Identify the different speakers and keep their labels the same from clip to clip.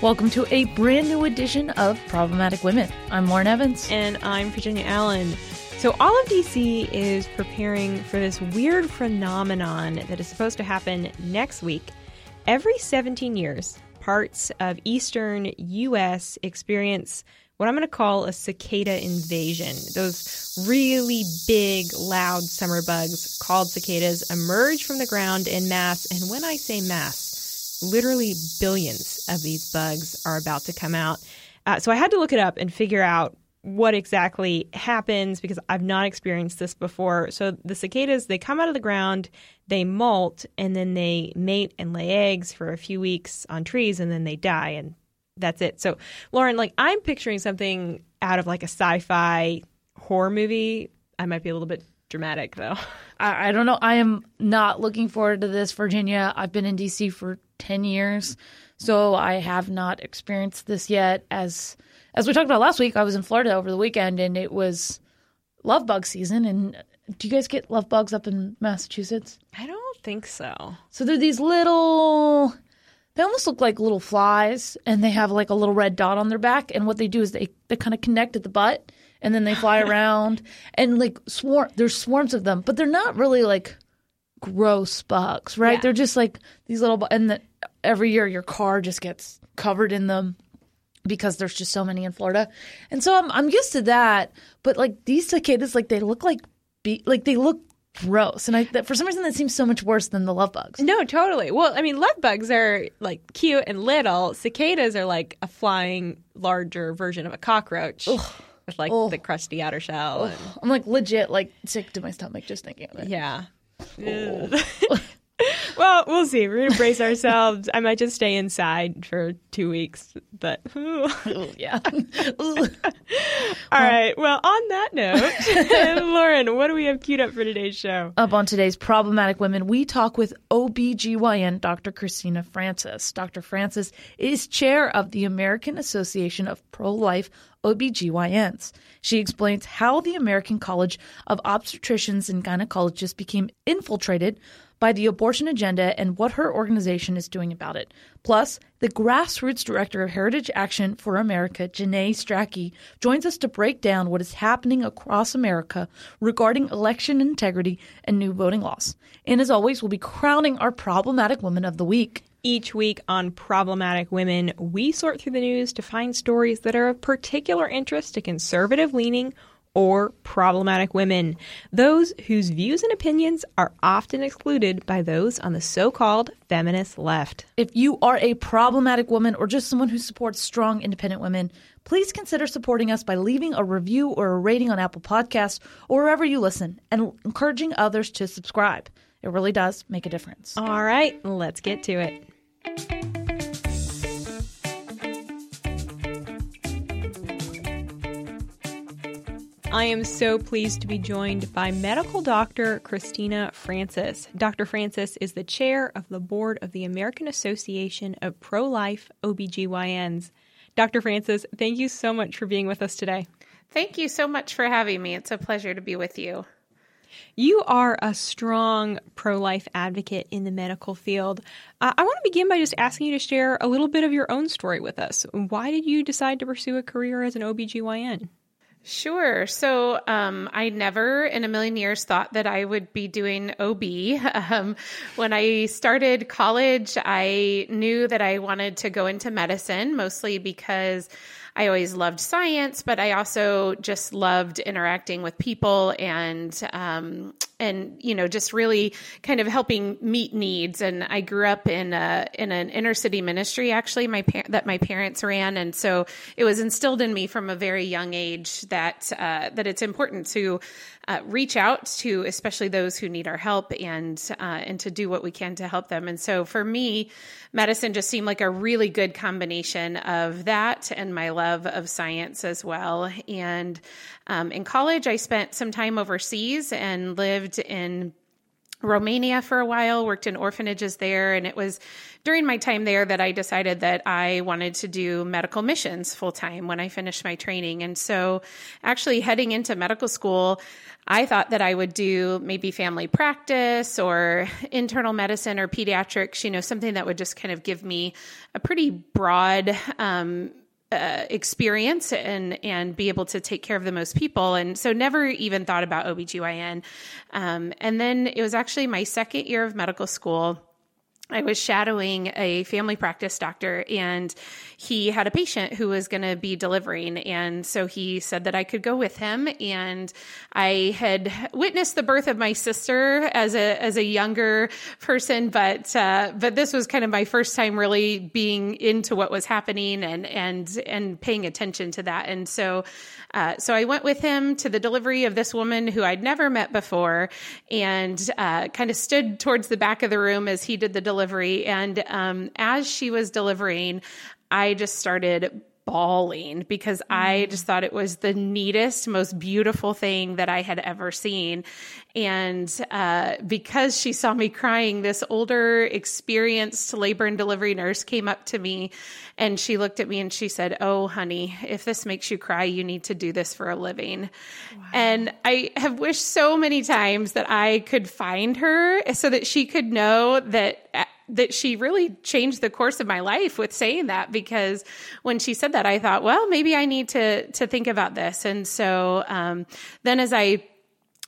Speaker 1: Welcome to a brand new edition of Problematic Women. I'm Lauren Evans.
Speaker 2: And I'm Virginia Allen. So, all of DC is preparing for this weird phenomenon that is supposed to happen next week. Every 17 years, parts of eastern U.S. experience what I'm going to call a cicada invasion. Those really big, loud summer bugs called cicadas emerge from the ground in mass. And when I say mass, literally billions of these bugs are about to come out. Uh, so I had to look it up and figure out what exactly happens because I've not experienced this before. So the cicadas, they come out of the ground, they molt, and then they mate and lay eggs for a few weeks on trees, and then they die, and that's it. So Lauren, like I'm picturing something out of like a sci-fi horror movie. I might be a little bit dramatic though.
Speaker 1: I, I don't know. I am not looking forward to this, Virginia. I've been in DC for 10 years. So I have not experienced this yet. As as we talked about last week, I was in Florida over the weekend and it was love bug season. And do you guys get love bugs up in Massachusetts?
Speaker 2: I don't think so.
Speaker 1: So they're these little they almost look like little flies and they have like a little red dot on their back and what they do is they they kind of connect at the butt and then they fly around and like swarm there's swarms of them but they're not really like gross bugs right
Speaker 2: Yeah.
Speaker 1: they're just like these little bu- and the, every year your car just gets covered in them because there's just so many in Florida and so I'm I'm used to that but like these cicadas like they look like be like they look gross and I that, for some reason that seems so much worse than the love bugs
Speaker 2: No, totally. Well, I mean, love bugs are like cute and little. Cicadas are like a flying, larger version of a cockroach with like the crusty outer shell. and-
Speaker 1: I'm like legit like sick to my stomach just thinking of it
Speaker 2: yeah. Oh. well, we'll see. We're gonna brace ourselves. I might just stay inside for two weeks, but all
Speaker 1: Ooh, yeah. Ooh.
Speaker 2: right. Well, on that note, Lauren, what do we have queued up for today's show?
Speaker 1: Up on today's Problematic Women, we talk with OBGYN Dr. Christina Francis. Dr. Francis is chair of the American Association of Pro Life OBGYNs. She explains how the American College of Obstetricians and Gynecologists became infiltrated by the abortion agenda and what her organization is doing about it. Plus, the grassroots director of Heritage Action for America, Janae Stracke, joins us to break down what is happening across America regarding election integrity and new voting laws. And as always, we'll be crowning our problematic woman of the week.
Speaker 2: Each week on Problematic Women, we sort through the news to find stories that are of particular interest to conservative leaning or problematic women, those whose views and opinions are often excluded by those on the so called feminist left.
Speaker 1: If you are a problematic woman or just someone who supports strong, independent women, please consider supporting us by leaving a review or a rating on Apple Podcasts or wherever you listen and encouraging others to subscribe. It really does make a difference.
Speaker 2: All right, let's get to it. I am so pleased to be joined by medical doctor Christina Francis. Dr. Francis is the chair of the board of the American Association of Pro Life OBGYNs. Dr. Francis, thank you so much for being with us today.
Speaker 3: Thank you so much for having me. It's a pleasure to be with you.
Speaker 2: You are a strong pro life advocate in the medical field. Uh, I want to begin by just asking you to share a little bit of your own story with us. Why did you decide to pursue a career as an OBGYN?
Speaker 3: Sure. So um, I never in a million years thought that I would be doing OB. Um, when I started college, I knew that I wanted to go into medicine, mostly because I always loved science, but I also just loved interacting with people and um, and you know just really kind of helping meet needs. And I grew up in a in an inner city ministry actually my par- that my parents ran, and so it was instilled in me from a very young age that uh, that it's important to uh, reach out to especially those who need our help and uh, and to do what we can to help them. And so for me, medicine just seemed like a really good combination of that and my love of science as well. And um, in college, I spent some time overseas and lived in Romania for a while, worked in orphanages there. And it was during my time there that I decided that I wanted to do medical missions full time when I finished my training. And so, actually, heading into medical school, I thought that I would do maybe family practice or internal medicine or pediatrics, you know, something that would just kind of give me a pretty broad um, uh, experience and and be able to take care of the most people. And so never even thought about OBGYN um, and then it was actually my second year of medical school I was shadowing a family practice doctor and he had a patient who was going to be delivering. And so he said that I could go with him. And I had witnessed the birth of my sister as a, as a younger person, but, uh, but this was kind of my first time really being into what was happening and, and, and paying attention to that. And so, uh, so I went with him to the delivery of this woman who I'd never met before and, uh, kind of stood towards the back of the room as he did the delivery delivery. And um, as she was delivering, I just started bawling because I mm. just thought it was the neatest, most beautiful thing that I had ever seen. And uh, because she saw me crying, this older, experienced labor and delivery nurse came up to me and she looked at me and she said, Oh, honey, if this makes you cry, you need to do this for a living. Wow. And I have wished so many times that I could find her so that she could know that that she really changed the course of my life with saying that because when she said that, I thought, well, maybe I need to to think about this. And so um, then as I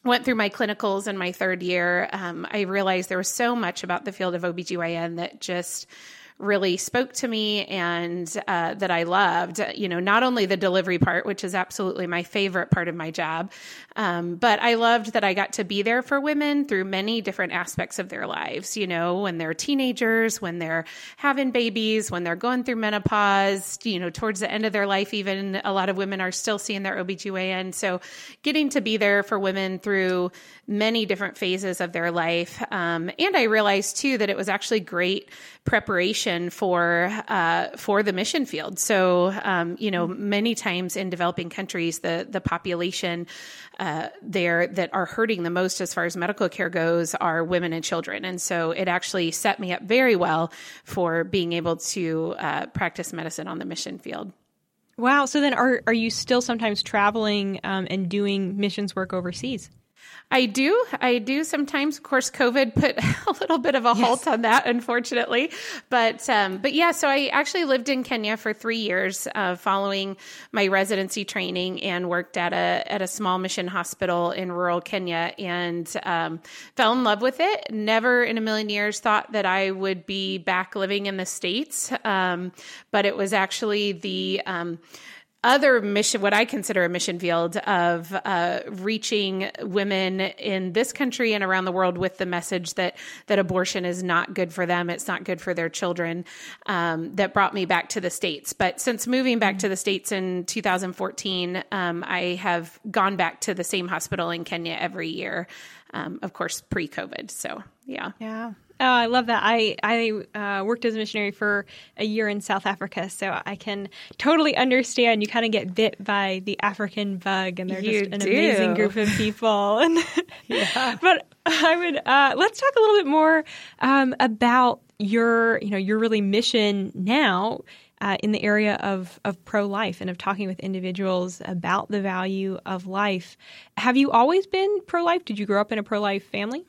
Speaker 3: went through my clinicals in my third year, um, I realized there was so much about the field of OBGYN that just really spoke to me and uh, that I loved. You know, not only the delivery part, which is absolutely my favorite part of my job, um, but I loved that I got to be there for women through many different aspects of their lives. You know, when they're teenagers, when they're having babies, when they're going through menopause, you know, towards the end of their life, even a lot of women are still seeing their OBGYN. So getting to be there for women through many different phases of their life. Um, and I realized too that it was actually great preparation for uh, for the mission field. So um, you know, many times in developing countries, the the population uh, there that are hurting the most as far as medical care goes are women and children, and so it actually set me up very well for being able to uh, practice medicine on the mission field.
Speaker 2: Wow. So then, are are you still sometimes traveling um, and doing missions work overseas?
Speaker 3: I do. I do sometimes. Of course, COVID put a little bit of a halt on that, unfortunately. But um, but yeah, so I actually lived in Kenya for three years, uh, following my residency training, and worked at a at a small mission hospital in rural Kenya, and um, fell in love with it. Never in a million years thought that I would be back living in the states, um, but it was actually the um, other mission, what I consider a mission field of uh, reaching women in this country and around the world with the message that that abortion is not good for them, it's not good for their children. Um, that brought me back to the states. But since moving back to the states in 2014, um, I have gone back to the same hospital in Kenya every year. Um, of course, pre-COVID. So yeah,
Speaker 2: yeah. Oh, I love that. I I uh, worked as a missionary for a year in South Africa, so I can totally understand. You kind of get bit by the African bug, and they're you just an do. amazing group of people. Yeah. but I would uh, let's talk a little bit more um, about your you know your really mission now. Uh, in the area of, of pro life and of talking with individuals about the value of life. Have you always been pro life? Did you grow up in a pro life family?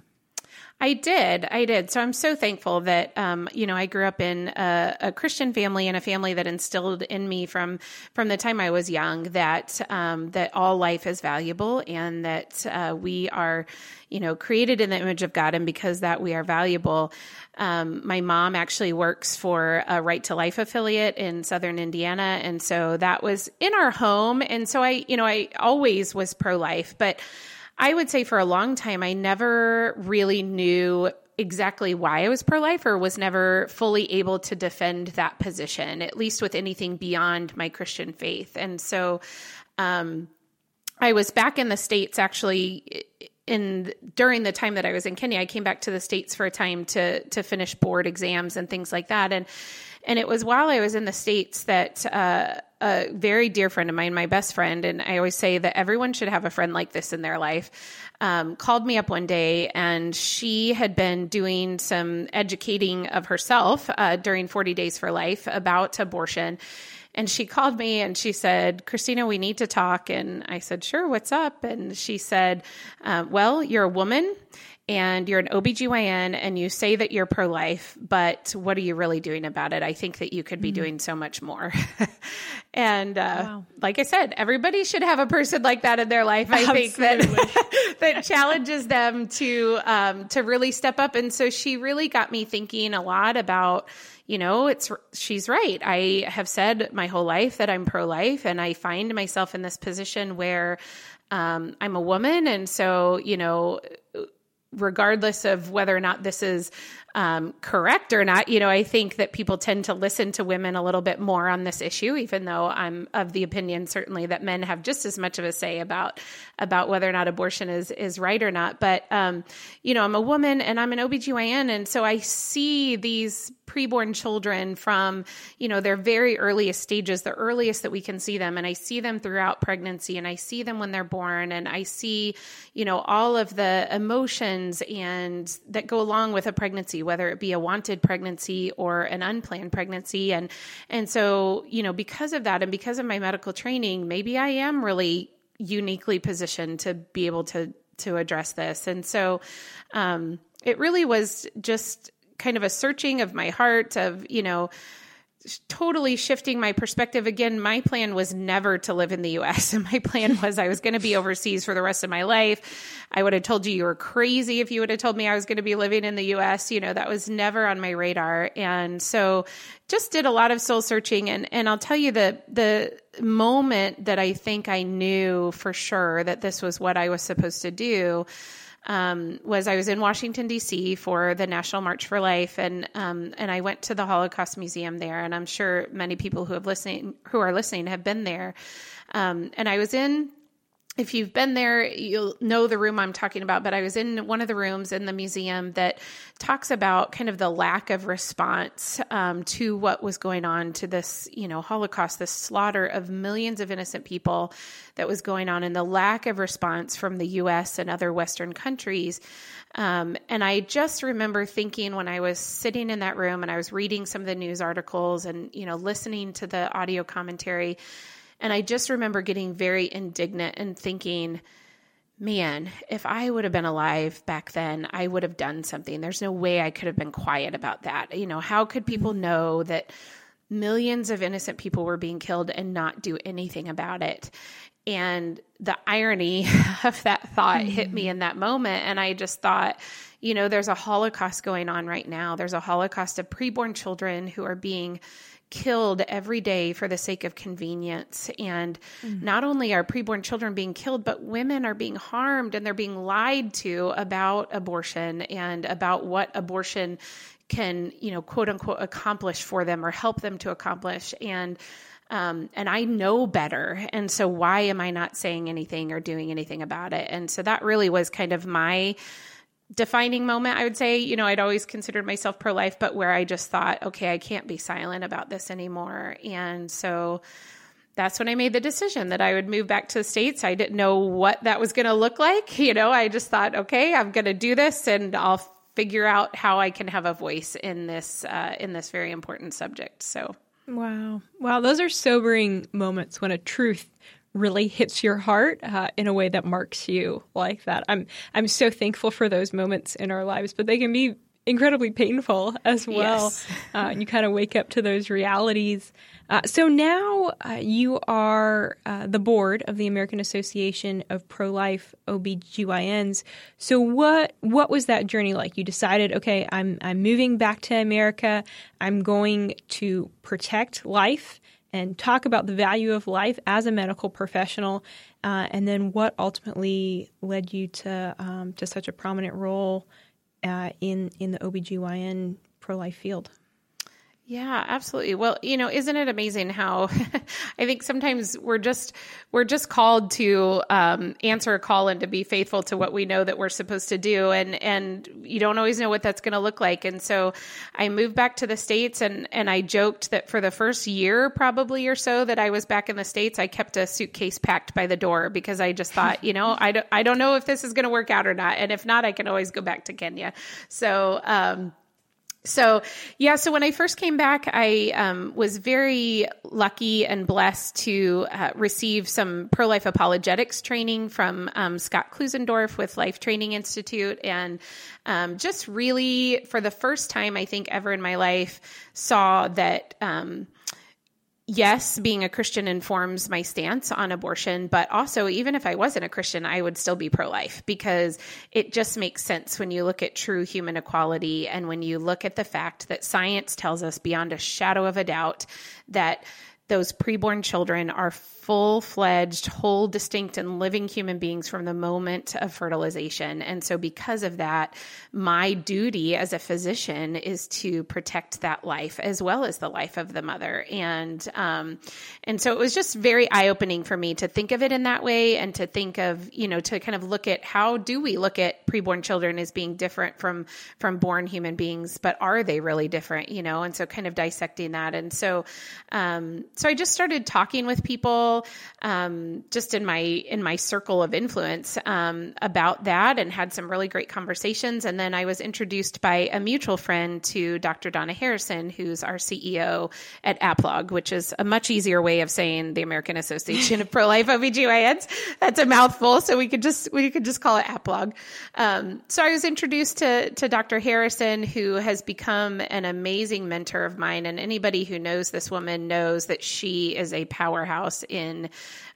Speaker 3: I did. I did. So I'm so thankful that, um, you know, I grew up in a, a, Christian family and a family that instilled in me from, from the time I was young that, um, that all life is valuable and that, uh, we are, you know, created in the image of God. And because that we are valuable, um, my mom actually works for a Right to Life affiliate in Southern Indiana. And so that was in our home. And so I, you know, I always was pro life, but, I would say for a long time, I never really knew exactly why I was pro life or was never fully able to defend that position, at least with anything beyond my Christian faith. And so um, I was back in the States actually in during the time that I was in Kenya, I came back to the States for a time to to finish board exams and things like that. And and it was while I was in the States that uh, a very dear friend of mine, my best friend, and I always say that everyone should have a friend like this in their life, um, called me up one day and she had been doing some educating of herself uh, during 40 Days for Life about abortion. And she called me and she said, Christina, we need to talk. And I said, sure, what's up? And she said, uh, well, you're a woman and you're an OBGYN and you say that you're pro life, but what are you really doing about it? I think that you could be mm-hmm. doing so much more. and uh, wow. like I said, everybody should have a person like that in their life. I Absolutely. think that that challenges them to um, to really step up. And so she really got me thinking a lot about you know, it's she's right. I have said my whole life that I'm pro life, and I find myself in this position where um, I'm a woman, and so you know, regardless of whether or not this is um, correct or not. You know, I think that people tend to listen to women a little bit more on this issue, even though I'm of the opinion certainly that men have just as much of a say about about whether or not abortion is is right or not. But um, you know, I'm a woman and I'm an OBGYN, and so I see these preborn children from you know their very earliest stages the earliest that we can see them and i see them throughout pregnancy and i see them when they're born and i see you know all of the emotions and that go along with a pregnancy whether it be a wanted pregnancy or an unplanned pregnancy. And, and so, you know, because of that and because of my medical training, maybe I am really uniquely positioned to be able to, to address this. And so, um, it really was just kind of a searching of my heart of, you know, totally shifting my perspective again. My plan was never to live in the US and my plan was I was going to be overseas for the rest of my life. I would have told you you were crazy if you would have told me I was going to be living in the US you know that was never on my radar. And so just did a lot of soul searching. And and I'll tell you the the moment that I think I knew for sure that this was what I was supposed to do um, was I was in Washington D.C. for the National March for Life, and um, and I went to the Holocaust Museum there, and I'm sure many people who have listening who are listening have been there. Um, and I was in if you've been there, you'll know the room I'm talking about. But I was in one of the rooms in the museum that talks about kind of the lack of response um, to what was going on to this, you know, Holocaust, this slaughter of millions of innocent people that was going on, and the lack of response from the U.S. and other Western countries. Um, and I just remember thinking when I was sitting in that room and I was reading some of the news articles and you know listening to the audio commentary and I just remember getting very indignant and thinking, man, if I would have been alive back then, I would have done something. There's no way I could have been quiet about that. You know, how could people know that millions of innocent people were being killed and not do anything about it? And the irony of that thought mm-hmm. hit me mm-hmm. in that moment. And I just thought, you know, there's a Holocaust going on right now. There's a Holocaust of preborn children who are being killed every day for the sake of convenience. And mm. not only are preborn children being killed, but women are being harmed and they're being lied to about abortion and about what abortion can, you know, quote unquote, accomplish for them or help them to accomplish. And um, and I know better. And so, why am I not saying anything or doing anything about it? And so, that really was kind of my defining moment, I would say. You know, I'd always considered myself pro life, but where I just thought, okay, I can't be silent about this anymore. And so that's when I made the decision that I would move back to the States. I didn't know what that was going to look like. You know, I just thought, okay, I'm going to do this and I'll figure out how I can have a voice in this, uh, in this very important subject. So.
Speaker 2: Wow. Wow. Those are sobering moments when a truth really hits your heart uh, in a way that marks you like that. I'm I'm so thankful for those moments in our lives, but they can be incredibly painful as well. Yes. uh, you kind of wake up to those realities. Uh, so now uh, you are uh, the board of the American Association of Pro-Life OBGYNs. So what what was that journey like? You decided, okay, I'm I'm moving back to America. I'm going to protect life and talk about the value of life as a medical professional, uh, and then what ultimately led you to um, to such a prominent role uh, in in the OBGYN pro life field.
Speaker 3: Yeah, absolutely. Well, you know, isn't it amazing how I think sometimes we're just we're just called to um, answer a call and to be faithful to what we know that we're supposed to do, and and you don't always know what that's going to look like. And so, I moved back to the states, and and I joked that for the first year, probably or so, that I was back in the states, I kept a suitcase packed by the door because I just thought, you know, I don't I don't know if this is going to work out or not, and if not, I can always go back to Kenya. So. Um, so, yeah, so when I first came back, I um, was very lucky and blessed to uh, receive some pro life apologetics training from um, Scott Klusendorf with Life Training Institute. And um, just really, for the first time, I think, ever in my life, saw that um, yes, being a Christian informs my stance on abortion, but also, even if I wasn't a Christian, I would still be pro life because it just makes sense when you look at true human equality and when you look at the fact that science tells us beyond a shadow of a doubt that those preborn children are full fledged, whole, distinct, and living human beings from the moment of fertilization. And so, because of that, my duty as a physician is to protect that life as well as the life of the mother. And um, and so it was just very eye opening for me to think of it in that way, and to think of you know to kind of look at how do we look at preborn children as being different from from born human beings, but are they really different? You know, and so kind of dissecting that. And so um, so I just started talking with people um, just in my in my circle of influence um, about that, and had some really great conversations. And then I was introduced by a mutual friend to Dr. Donna Harrison, who's our CEO at APLOG, which is a much easier way of saying the American Association of Pro Life OBGYNs. That's a mouthful, so we could just we could just call it APLOG. Um, so I was introduced to to Dr. Harrison, who has become an amazing mentor of mine, and anybody who knows this woman knows that she is a powerhouse in in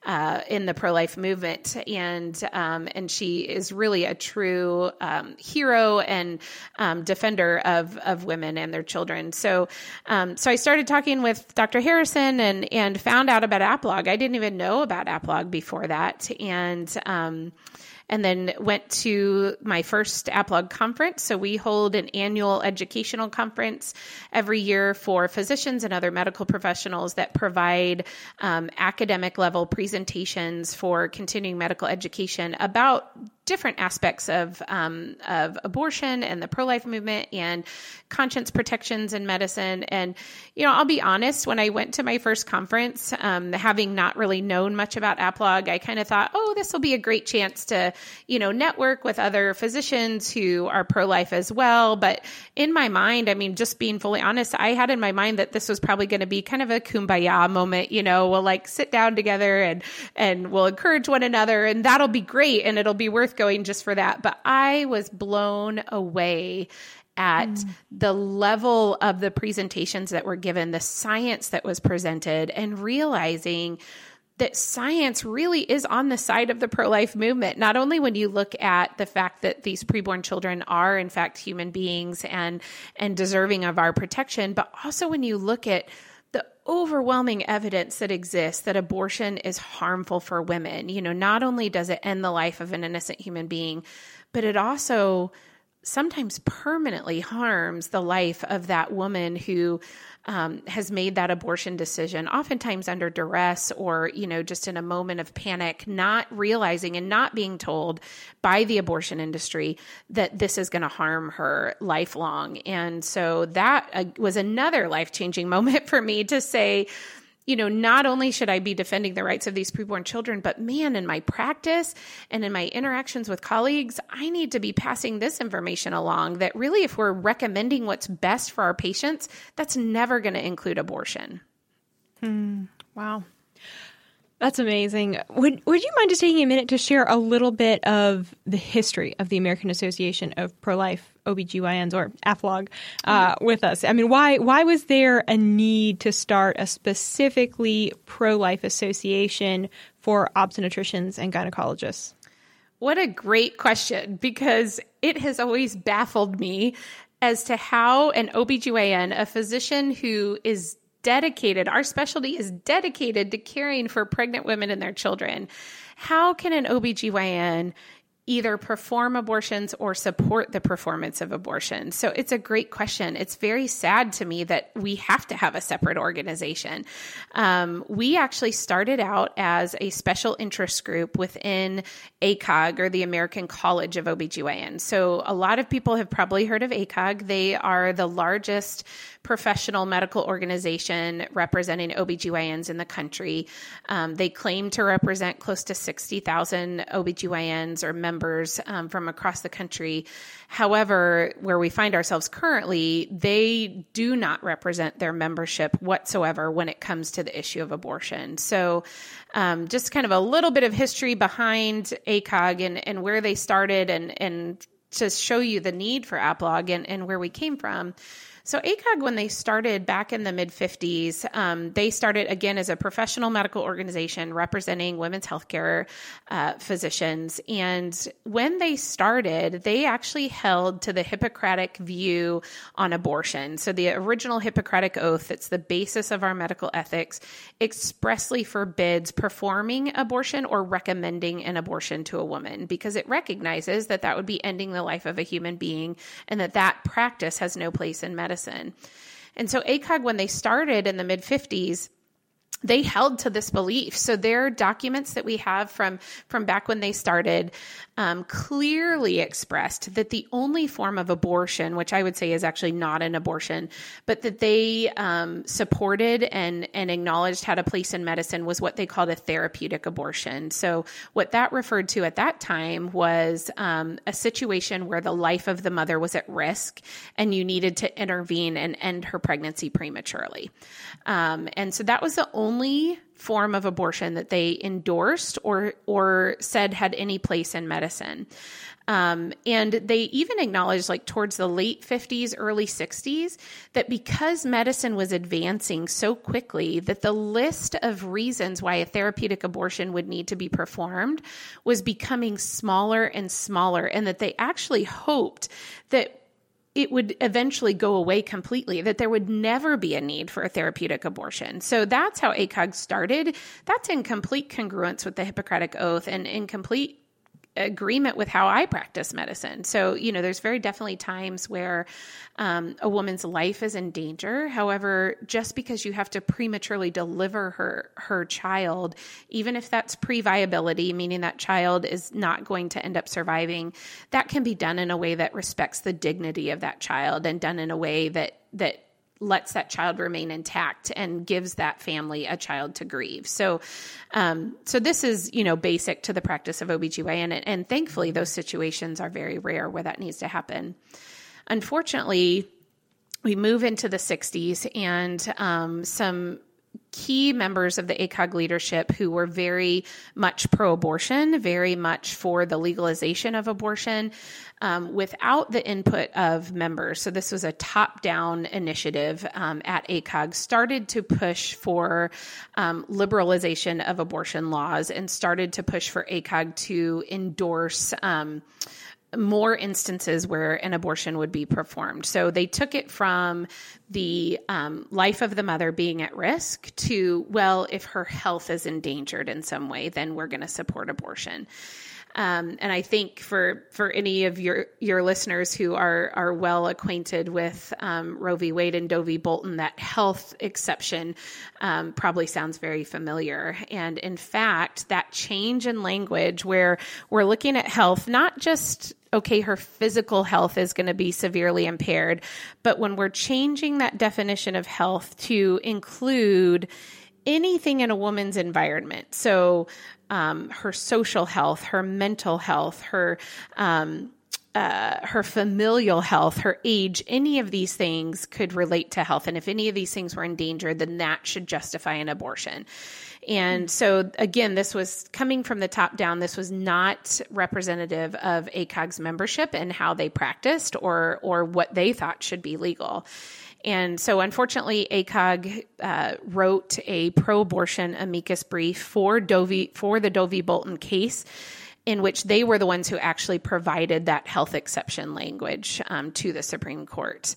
Speaker 3: uh, in the pro life movement, and um, and she is really a true um, hero and um, defender of of women and their children. So um, so I started talking with Dr. Harrison and and found out about Aplog. I didn't even know about Aplog before that, and um, and then went to my first APLOG conference. So we hold an annual educational conference every year for physicians and other medical professionals that provide um, academic level presentations for continuing medical education about different aspects of um, of abortion and the pro life movement and conscience protections in medicine. And you know, I'll be honest. When I went to my first conference, um, having not really known much about APLOG, I kind of thought, oh, this will be a great chance to you know network with other physicians who are pro life as well. But in my mind, I mean, just being fully honest, I had in my mind that this was probably going to be kind of a kumbaya moment. You know, we'll like sit down together and and we'll encourage one another, and that'll be great, and it'll be worth going just for that. But I was blown away at mm. the level of the presentations that were given, the science that was presented, and realizing that science really is on the side of the pro life movement. Not only when you look at the fact that these preborn children are, in fact, human beings and, and deserving of our protection, but also when you look at overwhelming evidence that exists that abortion is harmful for women. You know, not only does it end the life of an innocent human being, but it also sometimes permanently harms the life of that woman who um, has made that abortion decision, oftentimes under duress or, you know, just in a moment of panic, not realizing and not being told by the abortion industry that this is going to harm her lifelong. And so that uh, was another life changing moment for me to say, you know, not only should I be defending the rights of these preborn children, but man, in my practice and in my interactions with colleagues, I need to be passing this information along that really, if we're recommending what's best for our patients, that's never going to include abortion.
Speaker 2: Hmm. Wow. That's amazing. Would Would you mind just taking a minute to share a little bit of the history of the American Association of Pro Life OBGYNs or APLOG uh, with us? I mean, why why was there a need to start a specifically pro life association for obstetricians and gynecologists?
Speaker 3: What a great question because it has always baffled me as to how an OBGYN, a physician who is dedicated, our specialty is dedicated to caring for pregnant women and their children. How can an OBGYN either perform abortions or support the performance of abortion? So it's a great question. It's very sad to me that we have to have a separate organization. Um, we actually started out as a special interest group within ACOG or the American College of OBGYN. So a lot of people have probably heard of ACOG. They are the largest professional medical organization representing OBGYNs in the country. Um, they claim to represent close to 60,000 OBGYNs or members um, from across the country. However, where we find ourselves currently, they do not represent their membership whatsoever when it comes to the issue of abortion. So, um, just kind of a little bit of history behind ACOG and, and where they started and, and to show you the need for APLOG and, and where we came from. So ACOG, when they started back in the mid 50s, um, they started again as a professional medical organization representing women's healthcare uh, physicians. And when they started, they actually held to the Hippocratic view on abortion. So the original Hippocratic oath, that's the basis of our medical ethics, expressly forbids performing abortion or recommending an abortion to a woman because it recognizes that that would be ending the life of a human being and that that practice has no place in medicine medicine. And so ACOG, when they started in the mid 50s, they held to this belief. So their documents that we have from from back when they started um, clearly expressed that the only form of abortion, which I would say is actually not an abortion, but that they um, supported and and acknowledged had a place in medicine was what they called a therapeutic abortion. So what that referred to at that time was um, a situation where the life of the mother was at risk, and you needed to intervene and end her pregnancy prematurely. Um, and so that was the only form of abortion that they endorsed or or said had any place in medicine. Um, and they even acknowledged, like towards the late 50s, early 60s, that because medicine was advancing so quickly, that the list of reasons why a therapeutic abortion would need to be performed was becoming smaller and smaller, and that they actually hoped that it would eventually go away completely, that there would never be a need for a therapeutic abortion. So that's how ACOG started. That's in complete congruence with the Hippocratic Oath and in complete agreement with how I practice medicine. So, you know, there's very definitely times where um, a woman's life is in danger. However, just because you have to prematurely deliver her her child, even if that's pre-viability, meaning that child is not going to end up surviving, that can be done in a way that respects the dignity of that child and done in a way that that lets that child remain intact and gives that family a child to grieve. So, um, so this is, you know, basic to the practice of OBGYN. And, and thankfully, those situations are very rare where that needs to happen. Unfortunately, we move into the 60s and um, some key members of the ACOG leadership who were very much pro abortion, very much for the legalization of abortion, um, without the input of members. So, this was a top down initiative um, at ACOG, started to push for um, liberalization of abortion laws and started to push for ACOG to endorse um, more instances where an abortion would be performed. So they took it from the um, life of the mother being at risk to, well, if her health is endangered in some way, then we're going to support abortion. Um, and I think for for any of your your listeners who are are well acquainted with um, Roe v. Wade and Doe v. Bolton, that health exception um, probably sounds very familiar. And in fact, that change in language where we're looking at health not just okay, her physical health is going to be severely impaired. But when we're changing that definition of health to include anything in a woman's environment, so um, her social health, her mental health, her um, uh, her familial health, her age, any of these things could relate to health. And if any of these things were in danger, then that should justify an abortion. And so, again, this was coming from the top down. This was not representative of ACOG's membership and how they practiced or or what they thought should be legal. And so, unfortunately, ACOG uh, wrote a pro-abortion amicus brief for Doe v. for the Doe v. Bolton case, in which they were the ones who actually provided that health exception language um, to the Supreme Court.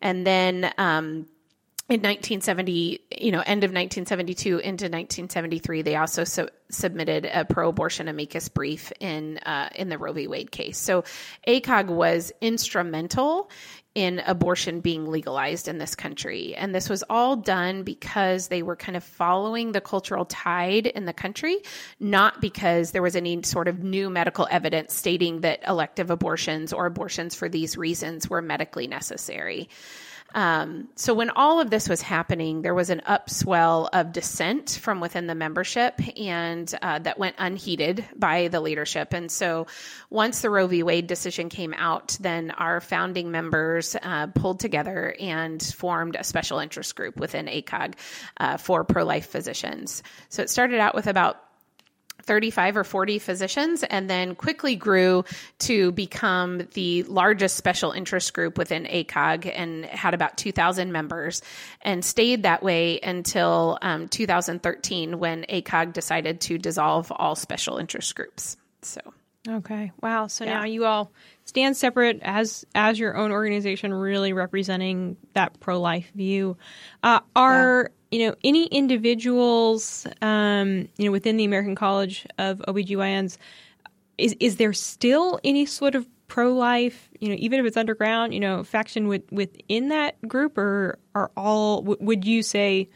Speaker 3: And then um, in 1970, you know, end of 1972 into 1973, they also su- submitted a pro-abortion amicus brief in uh, in the Roe v. Wade case. So, ACOG was instrumental in abortion being legalized in this country, and this was all done because they were kind of following the cultural tide in the country, not because there was any sort of new medical evidence stating that elective abortions or abortions for these reasons were medically necessary. Um, so when all of this was happening, there was an upswell of dissent from within the membership, and uh, that went unheeded by the leadership. And so once the Roe v. Wade decision came out, then our founding members uh, pulled together and formed a special interest group within ACOG uh, for pro-life physicians. So it started out with about 35 or 40 physicians and then quickly grew to become the largest special interest group within ACOG and had about 2,000 members and stayed that way until um, 2013 when ACOG decided to dissolve all special interest groups. So.
Speaker 2: Okay. Wow. So yeah. now you all stand separate as as your own organization, really representing that pro life view. Uh, are yeah you know, any individuals, um, you know, within the American College of OBGYNs, is is there still any sort of pro life, you know, even if it's underground, you know, faction with, within that group, or are all? W- would you say,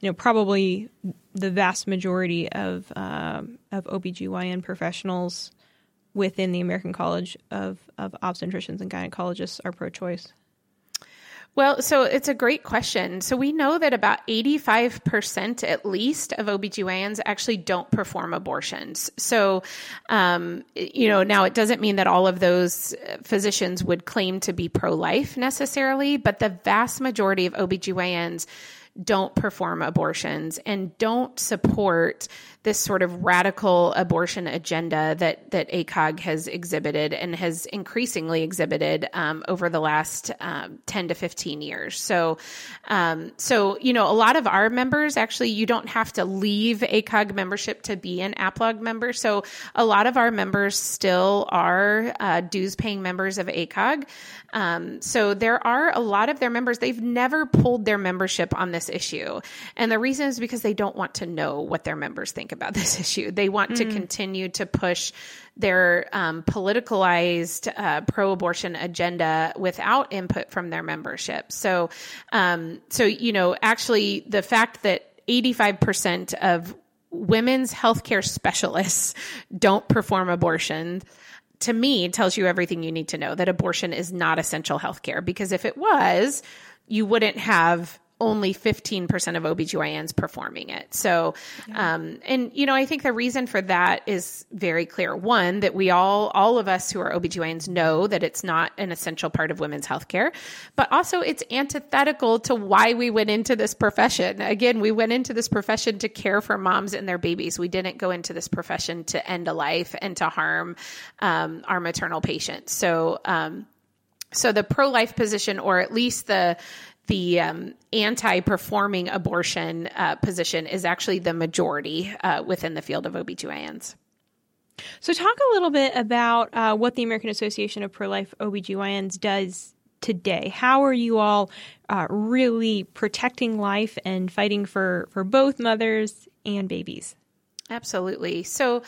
Speaker 2: you know, probably the vast majority of um, of OBGYN professionals within the American College of of obstetricians and gynecologists are pro choice?
Speaker 3: Well, so it's a great question. So we know that about 85% at least of OBGYNs actually don't perform abortions. So, um, you know, now it doesn't mean that all of those physicians would claim to be pro life necessarily, but the vast majority of OBGYNs don't perform abortions and don't support this sort of radical abortion agenda that that ACOG has exhibited and has increasingly exhibited um, over the last um, ten to fifteen years. So, um, so you know, a lot of our members actually, you don't have to leave ACOG membership to be an APLOG member. So, a lot of our members still are uh, dues paying members of ACOG. Um, so there are a lot of their members, they've never pulled their membership on this issue. And the reason is because they don't want to know what their members think about this issue. They want mm. to continue to push their um, politicalized uh, pro-abortion agenda without input from their membership. So, um, so you know, actually, the fact that 85% of women's healthcare specialists don't perform abortion to me tells you everything you need to know that abortion is not essential healthcare because if it was you wouldn't have only 15% of OBGYNs performing it. So, yeah. um, and you know, I think the reason for that is very clear. One, that we all, all of us who are OBGYNs know that it's not an essential part of women's healthcare, but also it's antithetical to why we went into this profession. Again, we went into this profession to care for moms and their babies. We didn't go into this profession to end a life and to harm, um, our maternal patients. So, um, so the pro-life position, or at least the the um, anti-performing abortion uh, position is actually the majority uh, within the field of OBGYNs.
Speaker 2: So, talk a little bit about uh, what the American Association of Pro Life OBGYNs does today. How are you all uh, really protecting life and fighting for, for both mothers and babies?
Speaker 3: Absolutely. So,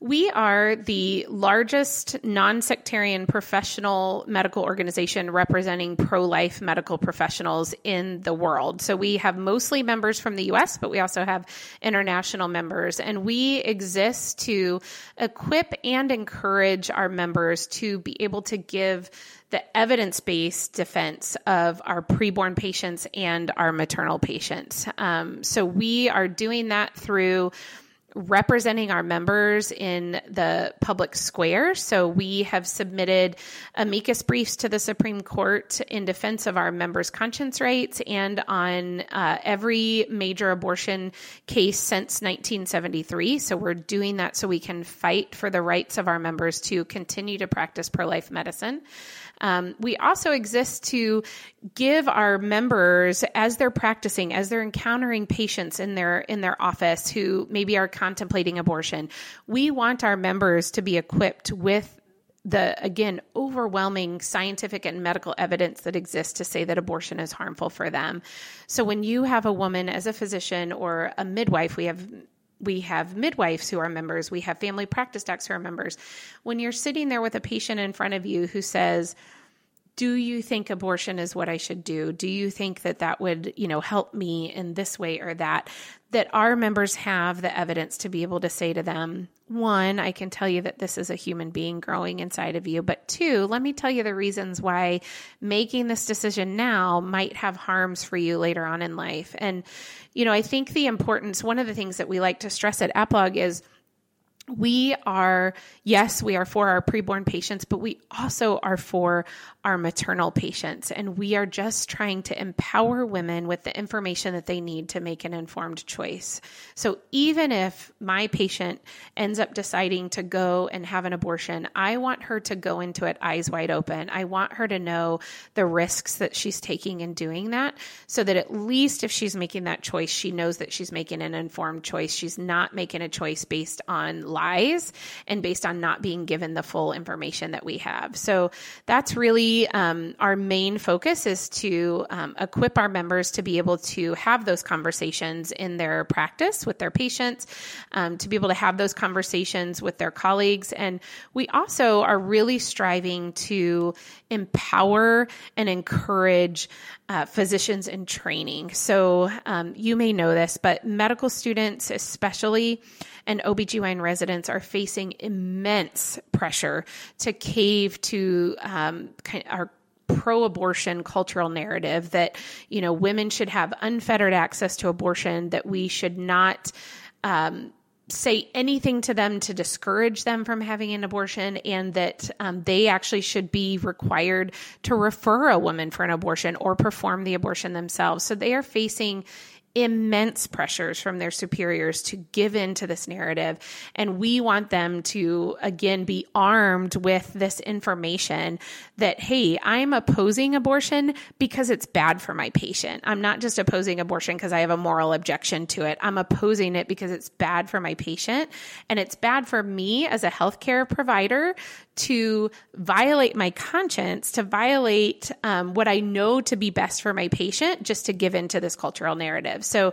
Speaker 3: we are the largest non sectarian professional medical organization representing pro life medical professionals in the world. So we have mostly members from the US, but we also have international members. And we exist to equip and encourage our members to be able to give the evidence based defense of our preborn patients and our maternal patients. Um, so we are doing that through representing our members in the public square. So we have submitted amicus briefs to the Supreme Court in defense of our members' conscience rights and on uh, every major abortion case since 1973. So we're doing that so we can fight for the rights of our members to continue to practice pro life medicine. Um, we also exist to give our members, as they're practicing, as they're encountering patients in their in their office who maybe are contemplating abortion, we want our members to be equipped with the again overwhelming scientific and medical evidence that exists to say that abortion is harmful for them. So when you have a woman as a physician or a midwife, we have we have midwives who are members, we have family practice docs who are members. When you're sitting there with a patient in front of you who says, do you think abortion is what I should do? Do you think that that would, you know, help me in this way or that? That our members have the evidence to be able to say to them, one, I can tell you that this is a human being growing inside of you. But two, let me tell you the reasons why making this decision now might have harms for you later on in life. And, you know, I think the importance, one of the things that we like to stress at APLOG is we are, yes, we are for our preborn patients, but we also are for our maternal patients. And we are just trying to empower women with the information that they need to make an informed choice. So even if my patient ends up deciding to go and have an abortion, I want her to go into it eyes wide open. I want her to know the risks that she's taking in doing that so that at least if she's making that choice, she knows that she's making an informed choice. She's not making a choice based on lies and based on not being given the full information that we have. So that's really um, our main focus is to um, equip our members to be able to have those conversations in their practice with their patients, um, to be able to have those conversations with their colleagues. And we also are really striving to empower and encourage uh, physicians in training. So um, you may know this, but medical students, especially, and OBGYN residents are facing immense pressure to cave to um, kind of our pro-abortion cultural narrative that you know women should have unfettered access to abortion that we should not um, say anything to them to discourage them from having an abortion and that um, they actually should be required to refer a woman for an abortion or perform the abortion themselves. So they are facing immense pressures from their superiors to give in to this narrative. And we want them to, again, be armed with this information that, hey, I'm opposing abortion because it's bad for my patient. I'm not just opposing abortion because I have a moral objection to it. I'm opposing it because it's bad for my patient. And it's bad for me as a healthcare provider to violate my conscience, to violate um, what I know to be best for my patient, just to give into this cultural narrative. So,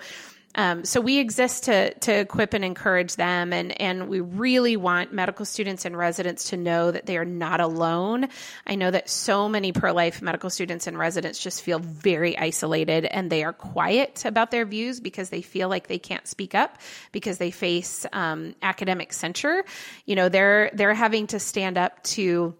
Speaker 3: um, so we exist to to equip and encourage them, and and we really want medical students and residents to know that they are not alone. I know that so many pro life medical students and residents just feel very isolated, and they are quiet about their views because they feel like they can't speak up because they face um, academic censure. You know, they're they're having to stand up to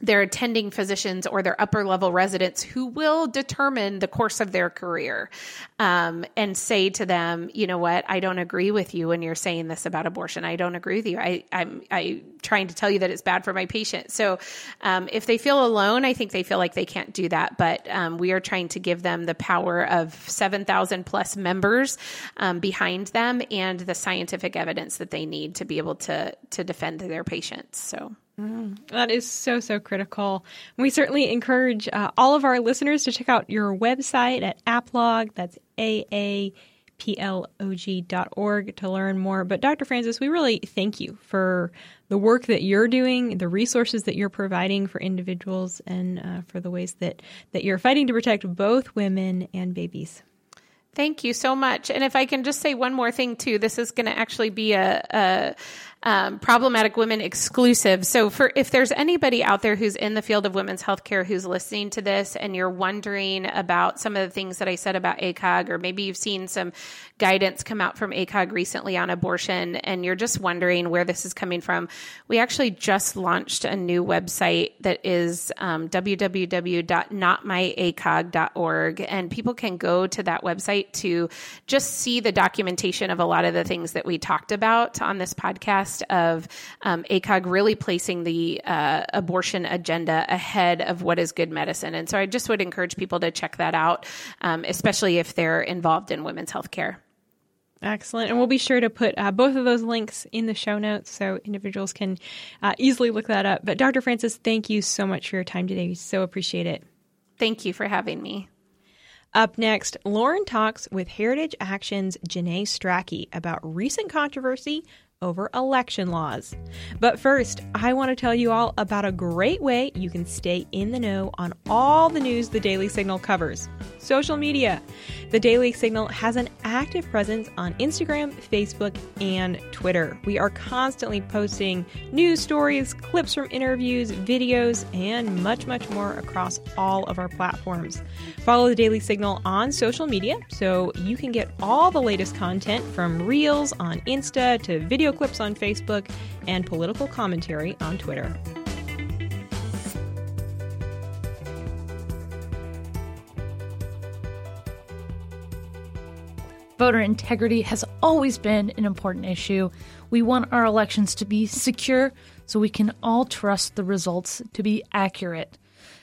Speaker 3: their attending physicians or their upper level residents who will determine the course of their career um, and say to them, you know what, I don't agree with you when you're saying this about abortion. I don't agree with you. I, I'm I trying to tell you that it's bad for my patient. So um, if they feel alone, I think they feel like they can't do that. But um, we are trying to give them the power of 7,000 plus members um, behind them and the scientific evidence that they need to be able to to defend their patients. So.
Speaker 2: Mm, that is so, so critical. We certainly encourage uh, all of our listeners to check out your website at APLOG. That's a a p l o g dot org to learn more. But Dr. Francis, we really thank you for the work that you're doing, the resources that you're providing for individuals, and uh, for the ways that, that you're fighting to protect both women and babies.
Speaker 3: Thank you so much. And if I can just say one more thing too, this is going to actually be a, a um, problematic women exclusive. So, for if there's anybody out there who's in the field of women's healthcare who's listening to this and you're wondering about some of the things that I said about ACOG, or maybe you've seen some guidance come out from ACOG recently on abortion and you're just wondering where this is coming from, we actually just launched a new website that is um, www.notmyacog.org. And people can go to that website to just see the documentation of a lot of the things that we talked about on this podcast of um, ACOG really placing the uh, abortion agenda ahead of what is good medicine. And so I just would encourage people to check that out, um, especially if they're involved in women's health care.
Speaker 2: Excellent. And we'll be sure to put uh, both of those links in the show notes so individuals can uh, easily look that up. But Dr. Francis, thank you so much for your time today. We so appreciate it.
Speaker 3: Thank you for having me.
Speaker 2: Up next, Lauren talks with Heritage Action's Janae Stracke about recent controversy over election laws. But first, I want to tell you all about a great way you can stay in the know on all the news the Daily Signal covers social media. The Daily Signal has an active presence on Instagram, Facebook, and Twitter. We are constantly posting news stories, clips from interviews, videos, and much, much more across all of our platforms. Follow the Daily Signal on social media so you can get all the latest content from reels on Insta to video clips on Facebook and political commentary on Twitter.
Speaker 1: Voter integrity has always been an important issue. We want our elections to be secure so we can all trust the results to be accurate.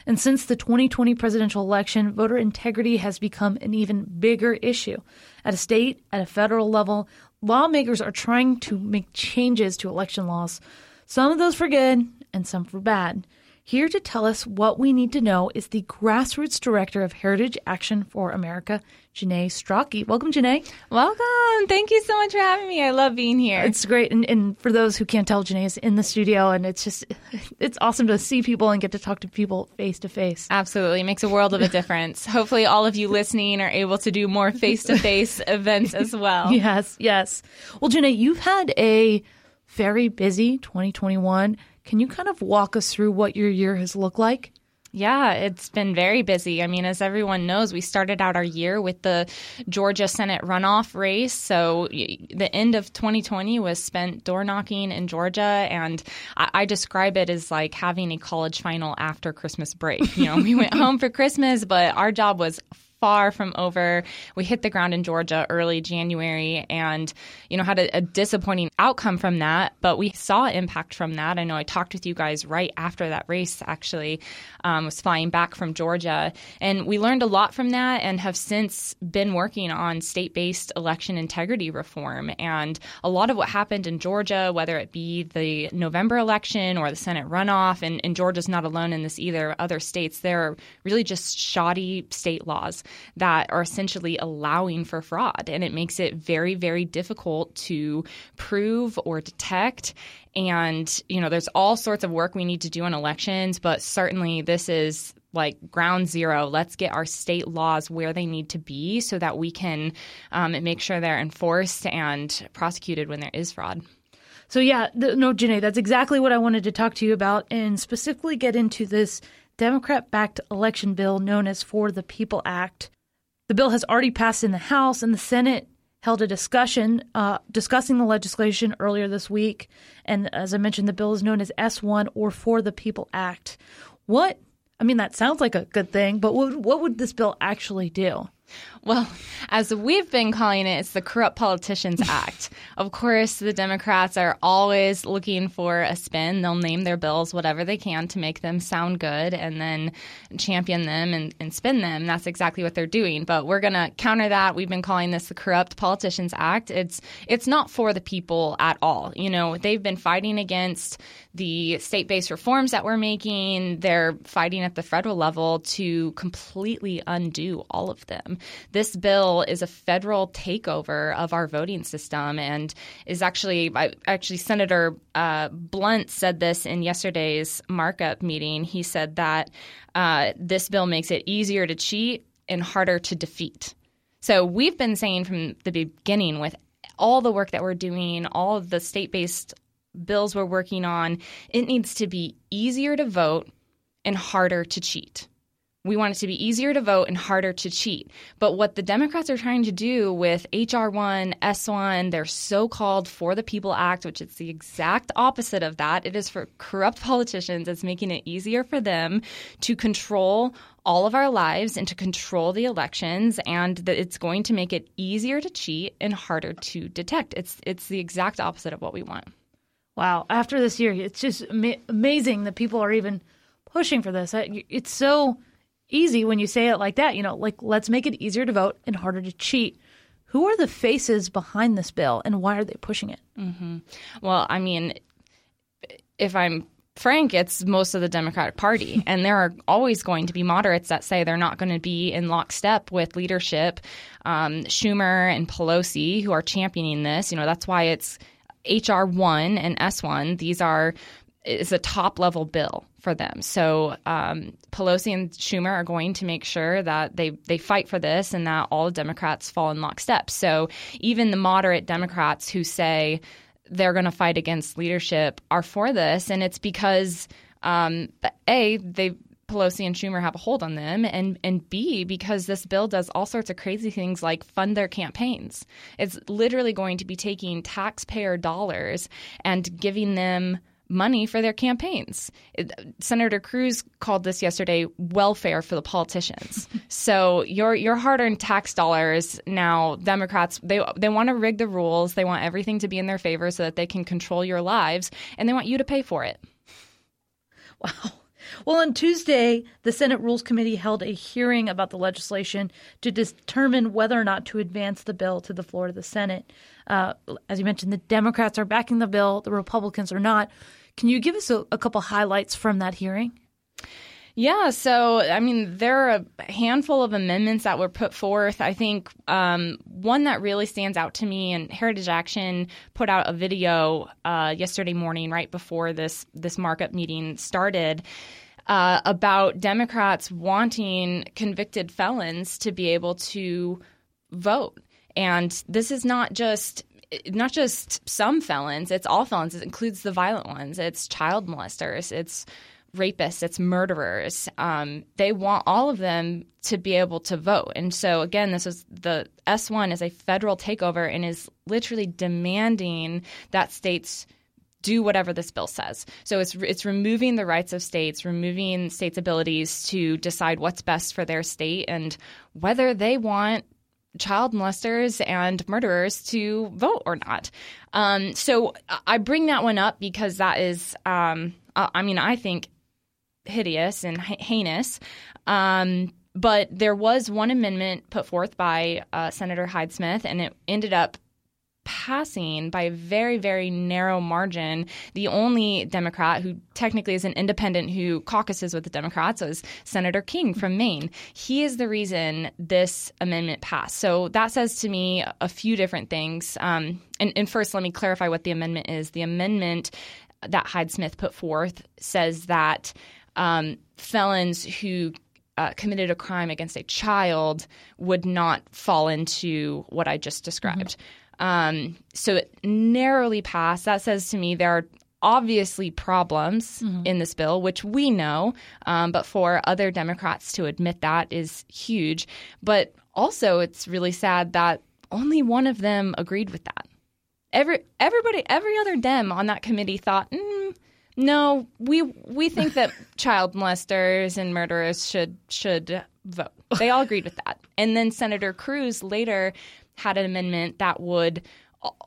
Speaker 1: And since the 2020 presidential election, voter integrity has become an even bigger issue. At a state, at a federal level, lawmakers are trying to make changes to election laws, some of those for good and some for bad. Here to tell us what we need to know is the grassroots director of Heritage Action for America, Janae Stracke. Welcome, Janae.
Speaker 4: Welcome. Thank you so much for having me. I love being here.
Speaker 1: It's great. And, and for those who can't tell, Janae is in the studio, and it's just, it's awesome to see people and get to talk to people face to face.
Speaker 4: Absolutely. It makes a world of a difference. Hopefully, all of you listening are able to do more face to face events as well.
Speaker 1: Yes, yes. Well, Janae, you've had a very busy 2021 can you kind of walk us through what your year has looked like?
Speaker 4: Yeah, it's been very busy. I mean, as everyone knows, we started out our year with the Georgia Senate runoff race. So the end of 2020 was spent door knocking in Georgia. And I, I describe it as like having a college final after Christmas break. You know, we went home for Christmas, but our job was far from over. We hit the ground in Georgia early January and, you know, had a, a, disappointing outcome from that, but we saw impact from that. I know I talked with you guys right after that race, actually, um, was flying back from Georgia. And we learned a lot from that and have since been working on state based election integrity reform. And a lot of what happened in Georgia, whether it be the November election or the Senate runoff, and, and Georgia's not alone in this either, other states, there are really just shoddy state laws that are essentially allowing for fraud. And it makes it very, very difficult to prove or detect. And, you know, there's all sorts of work we need to do on elections, but certainly this is like ground zero. Let's get our state laws where they need to be so that we can um, make sure they're enforced and prosecuted when there is fraud.
Speaker 1: So, yeah, no, Janae, that's exactly what I wanted to talk to you about and specifically get into this Democrat backed election bill known as For the People Act. The bill has already passed in the House, and the Senate held a discussion uh, discussing the legislation earlier this week. And as I mentioned, the bill is known as S1 or For the People Act. What, I mean, that sounds like a good thing, but what, what would this bill actually do?
Speaker 4: Well, as we've been calling it, it's the Corrupt Politicians Act. of course, the Democrats are always looking for a spin. They'll name their bills whatever they can to make them sound good and then champion them and, and spin them. That's exactly what they're doing. But we're going to counter that. We've been calling this the Corrupt Politicians Act. It's it's not for the people at all. You know, they've been fighting against the state-based reforms that we're making. They're fighting at the federal level to completely undo all of them this bill is a federal takeover of our voting system and is actually actually Senator uh, Blunt said this in yesterday's markup meeting. He said that uh, this bill makes it easier to cheat and harder to defeat. So we've been saying from the beginning with all the work that we're doing, all of the state-based bills we're working on, it needs to be easier to vote and harder to cheat. We want it to be easier to vote and harder to cheat. But what the Democrats are trying to do with HR1, S1, their so called For the People Act, which is the exact opposite of that, it is for corrupt politicians. It's making it easier for them to control all of our lives and to control the elections and that it's going to make it easier to cheat and harder to detect. It's it's the exact opposite of what we want.
Speaker 1: Wow, after this year, it's just amazing that people are even pushing for this. It's so easy when you say it like that. You know, like let's make it easier to vote and harder to cheat. Who are the faces behind this bill and why are they pushing it?
Speaker 4: Mm-hmm. Well, I mean, if I'm frank, it's most of the Democratic Party. and there are always going to be moderates that say they're not going to be in lockstep with leadership. Um, Schumer and Pelosi, who are championing this, you know, that's why it's HR one and S one. These are is a top level bill for them. So um, Pelosi and Schumer are going to make sure that they they fight for this and that all Democrats fall in lockstep. So even the moderate Democrats who say they're going to fight against leadership are for this, and it's because um, a they Pelosi and Schumer have a hold on them, and and B because this bill does all sorts of crazy things like fund their campaigns. It's literally going to be taking taxpayer dollars and giving them money for their campaigns. It, Senator Cruz called this yesterday welfare for the politicians. so your your hard-earned tax dollars now Democrats they they want to rig the rules, they want everything to be in their favor so that they can control your lives and they want you to pay for it.
Speaker 1: Wow. Well, on Tuesday, the Senate Rules Committee held a hearing about the legislation to determine whether or not to advance the bill to the floor of the Senate. Uh, as you mentioned, the Democrats are backing the bill, the Republicans are not. Can you give us a, a couple highlights from that hearing?
Speaker 4: Yeah, so I mean, there are a handful of amendments that were put forth. I think um, one that really stands out to me, and Heritage Action put out a video uh, yesterday morning, right before this this markup meeting started, uh, about Democrats wanting convicted felons to be able to vote. And this is not just not just some felons, it's all felons. It includes the violent ones. It's child molesters. It's rapists, it's murderers. Um, they want all of them to be able to vote. And so, again, this is the S1 is a federal takeover and is literally demanding that states do whatever this bill says. So it's it's removing the rights of states, removing states' abilities to decide what's best for their state and whether they want child molesters and murderers to vote or not. Um, so I bring that one up because that is, um, I mean, I think hideous and heinous. Um, but there was one amendment put forth by uh, Senator Hyde-Smith, and it ended up passing by a very, very narrow margin. The only Democrat who technically is an independent who caucuses with the Democrats is Senator King from Maine. He is the reason this amendment passed. So that says to me a few different things. Um, and, and first, let me clarify what the amendment is. The amendment that Hyde-Smith put forth says that um, felons who uh, committed a crime against a child would not fall into what I just described. Mm-hmm. Um, so it narrowly passed. That says to me there are obviously problems mm-hmm. in this bill, which we know, um, but for other Democrats to admit that is huge. But also, it's really sad that only one of them agreed with that. Every everybody, every other Dem on that committee thought, mm, no, we we think that child molesters and murderers should should vote. They all agreed with that. And then Senator Cruz later had an amendment that would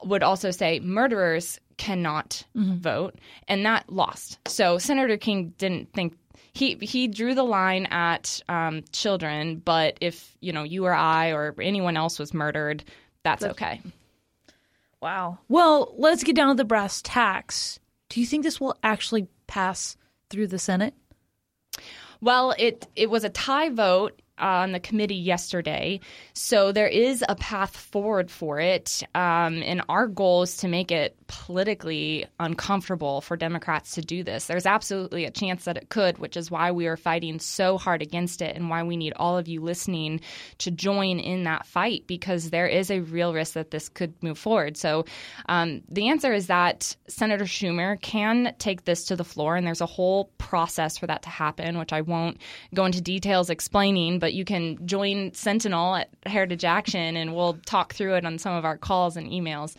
Speaker 4: would also say murderers cannot mm-hmm. vote, and that lost. So Senator King didn't think he he drew the line at um, children, but if you know you or I or anyone else was murdered, that's, that's okay.
Speaker 1: Wow. Well, let's get down to the brass tacks. Do you think this will actually pass through the Senate?
Speaker 4: Well, it it was a tie vote on the committee yesterday. So there is a path forward for it. Um, and our goal is to make it politically uncomfortable for Democrats to do this. There's absolutely a chance that it could, which is why we are fighting so hard against it and why we need all of you listening to join in that fight because there is a real risk that this could move forward. So um, the answer is that Senator Schumer can take this to the floor, and there's a whole process for that to happen, which I won't go into details explaining, but you can join Sentinel at Heritage Action and we'll talk through it on some of our calls and emails.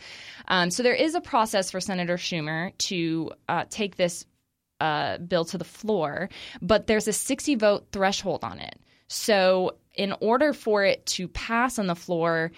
Speaker 4: Um, so there is a process for Senator Schumer to uh, take this uh, bill to the floor, but there's a 60 vote threshold on it. So, in order for it to pass on the floor,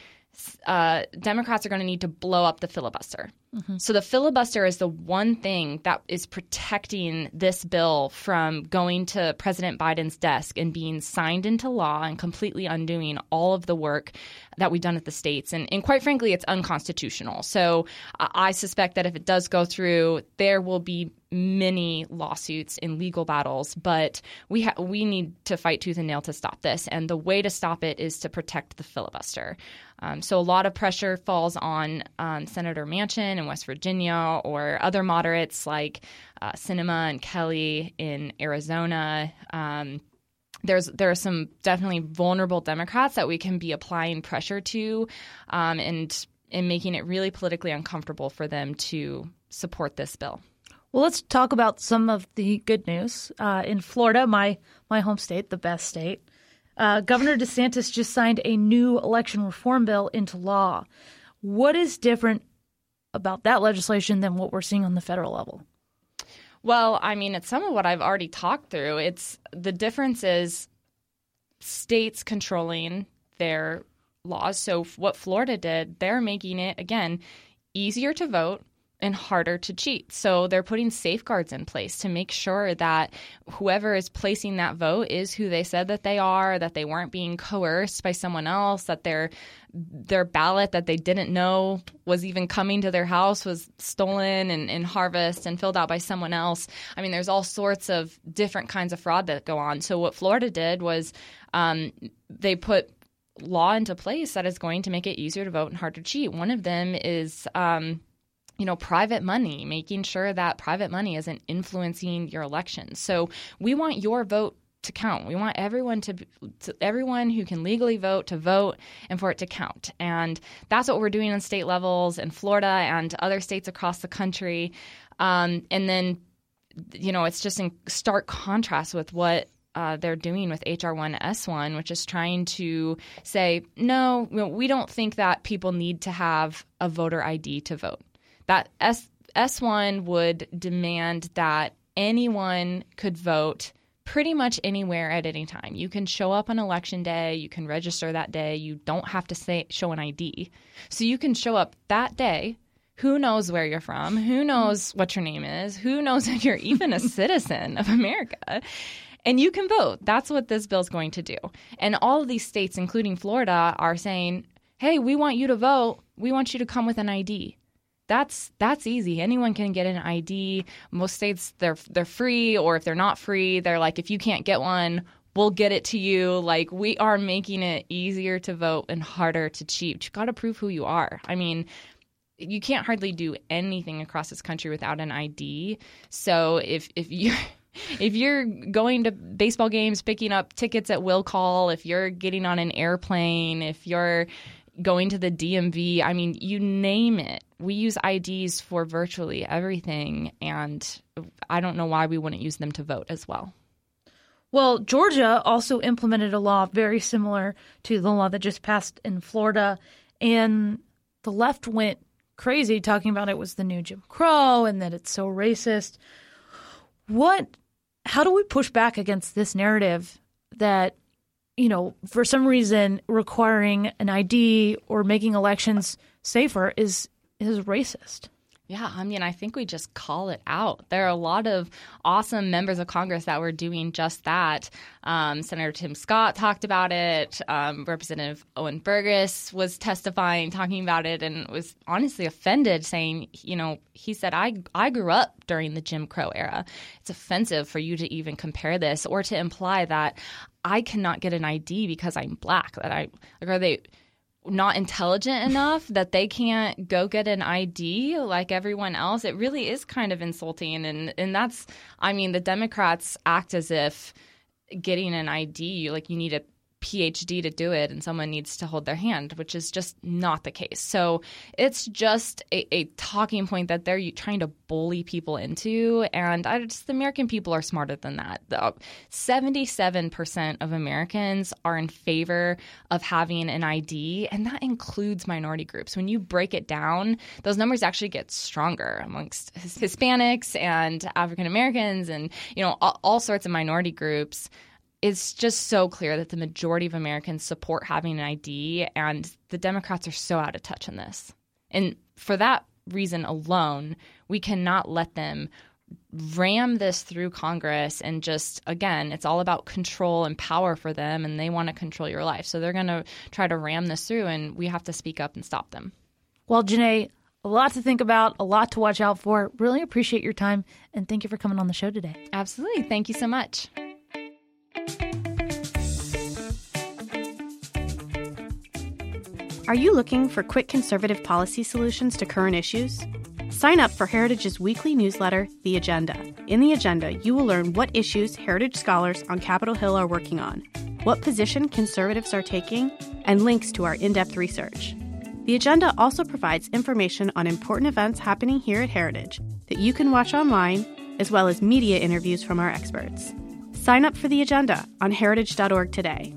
Speaker 4: uh, Democrats are going to need to blow up the filibuster. Mm-hmm. So the filibuster is the one thing that is protecting this bill from going to President Biden's desk and being signed into law and completely undoing all of the work that we've done at the states. And, and quite frankly, it's unconstitutional. So I suspect that if it does go through, there will be many lawsuits and legal battles, but we ha- we need to fight tooth and nail to stop this. And the way to stop it is to protect the filibuster. Um, so a lot of pressure falls on um, Senator Manchin in West Virginia or other moderates like uh, and Kelly in Arizona. Um, there's there are some definitely vulnerable Democrats that we can be applying pressure to, um, and and making it really politically uncomfortable for them to support this bill.
Speaker 1: Well, let's talk about some of the good news. Uh, in Florida, my my home state, the best state, uh, Governor DeSantis just signed a new election reform bill into law. What is different about that legislation than what we're seeing on the federal level?
Speaker 4: Well, I mean, it's some of what I've already talked through. It's the difference is states controlling their laws. So what Florida did, they're making it again easier to vote and harder to cheat. So they're putting safeguards in place to make sure that whoever is placing that vote is who they said that they are, that they weren't being coerced by someone else, that their their ballot that they didn't know was even coming to their house was stolen and, and harvest and filled out by someone else. I mean, there's all sorts of different kinds of fraud that go on. So what Florida did was um, they put law into place that is going to make it easier to vote and harder to cheat. One of them is um, you know, private money, making sure that private money isn't influencing your elections. So we want your vote to count. We want everyone to, to, everyone who can legally vote to vote and for it to count. And that's what we're doing on state levels in Florida and other states across the country. Um, and then, you know, it's just in stark contrast with what uh, they're doing with HR1S1, which is trying to say, no, we don't think that people need to have a voter ID to vote that S S1 would demand that anyone could vote pretty much anywhere at any time. You can show up on election day, you can register that day, you don't have to say show an ID. So you can show up that day. Who knows where you're from? Who knows what your name is? Who knows if you're even a citizen of America? And you can vote. That's what this bill is going to do. And all of these states, including Florida, are saying, hey, we want you to vote. We want you to come with an ID that's that's easy. Anyone can get an ID. Most states they're they're free, or if they're not free, they're like if you can't get one, we'll get it to you. Like we are making it easier to vote and harder to cheat. You got to prove who you are. I mean, you can't hardly do anything across this country without an ID. So if if you if you're going to baseball games, picking up tickets at will call, if you're getting on an airplane, if you're going to the DMV. I mean, you name it. We use IDs for virtually everything, and I don't know why we wouldn't use them to vote as well.
Speaker 1: Well, Georgia also implemented a law very similar to the law that just passed in Florida, and the left went crazy talking about it was the new Jim Crow and that it's so racist. What how do we push back against this narrative that you know, for some reason requiring an ID or making elections safer is is racist.
Speaker 4: Yeah, I mean, I think we just call it out. There are a lot of awesome members of Congress that were doing just that. Um, Senator Tim Scott talked about it. Um, Representative Owen Burgess was testifying, talking about it, and was honestly offended, saying, you know, he said, I, I grew up during the Jim Crow era. It's offensive for you to even compare this or to imply that I cannot get an ID because I'm black. That I, like, are they not intelligent enough that they can't go get an ID like everyone else. It really is kind of insulting and and that's I mean the Democrats act as if getting an ID like you need a PhD to do it and someone needs to hold their hand, which is just not the case. So it's just a, a talking point that they're trying to bully people into. And I just, the American people are smarter than that. The, uh, 77% of Americans are in favor of having an ID, and that includes minority groups. When you break it down, those numbers actually get stronger amongst Hispanics and African Americans and, you know, all, all sorts of minority groups it's just so clear that the majority of Americans support having an ID, and the Democrats are so out of touch on this. And for that reason alone, we cannot let them ram this through Congress and just, again, it's all about control and power for them, and they want to control your life. So they're going to try to ram this through, and we have to speak up and stop them.
Speaker 1: Well, Janae, A lot to think about, a lot to watch out for. Really appreciate your time, and thank you for coming on the show today.
Speaker 4: Absolutely. Thank you so much.
Speaker 5: Are you looking for quick conservative policy solutions to current issues? Sign up for Heritage's weekly newsletter, The Agenda. In The Agenda, you will learn what issues Heritage scholars on Capitol Hill are working on, what position conservatives are taking, and links to our in depth research. The Agenda also provides information on important events happening here at Heritage that you can watch online, as well as media interviews from our experts. Sign up for The Agenda on heritage.org today.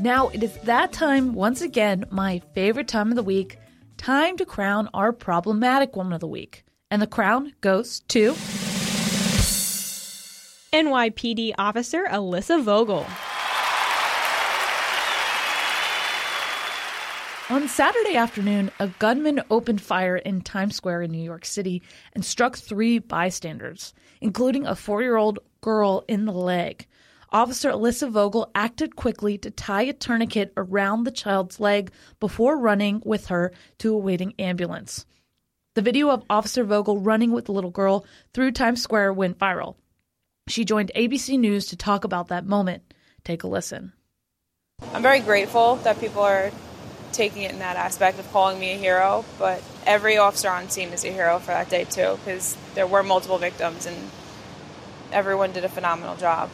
Speaker 1: Now it is that time, once again, my favorite time of the week, time to crown our problematic woman of the week. And the crown goes to
Speaker 2: NYPD officer Alyssa Vogel.
Speaker 1: On Saturday afternoon, a gunman opened fire in Times Square in New York City and struck three bystanders, including a four year old girl in the leg. Officer Alyssa Vogel acted quickly to tie a tourniquet around the child's leg before running with her to a waiting ambulance. The video of Officer Vogel running with the little girl through Times Square went viral. She joined ABC News to talk about that moment. Take a listen.
Speaker 6: I'm very grateful that people are taking it in that aspect of calling me a hero, but every officer on scene is a hero for that day too, because there were multiple victims and everyone did a phenomenal job.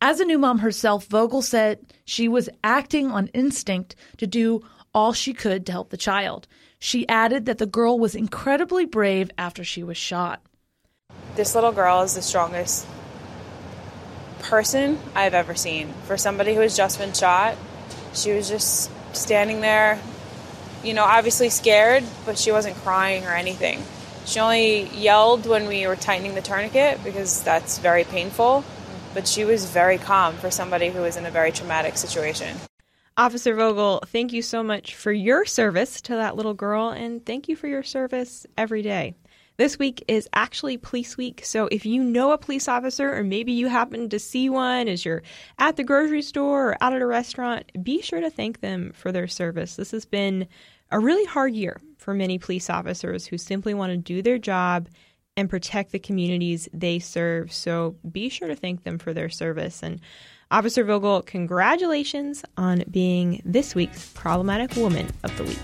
Speaker 1: As a new mom herself, Vogel said she was acting on instinct to do all she could to help the child. She added that the girl was incredibly brave after she was shot.
Speaker 6: This little girl is the strongest person I've ever seen. For somebody who has just been shot, she was just standing there, you know, obviously scared, but she wasn't crying or anything. She only yelled when we were tightening the tourniquet because that's very painful but she was very calm for somebody who was in a very traumatic situation.
Speaker 2: Officer Vogel, thank you so much for your service to that little girl, and thank you for your service every day. This week is actually Police Week, so if you know a police officer or maybe you happen to see one as you're at the grocery store or out at a restaurant, be sure to thank them for their service. This has been a really hard year for many police officers who simply want to do their job and protect the communities they serve. So be sure to thank them for their service. And Officer Vogel, congratulations on being this week's Problematic Woman of the Week.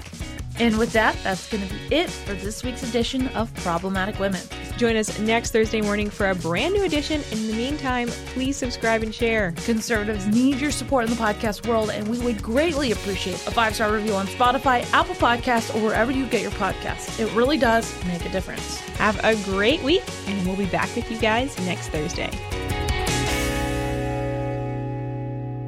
Speaker 1: And with that, that's going to be it for this week's edition of Problematic Women.
Speaker 2: Join us next Thursday morning for a brand new edition. In the meantime, please subscribe and share.
Speaker 1: Conservatives need your support in the podcast world, and we would greatly appreciate a five star review on Spotify, Apple Podcasts, or wherever you get your podcasts. It really does make a difference.
Speaker 2: Have a great week, and we'll be back with you guys next Thursday.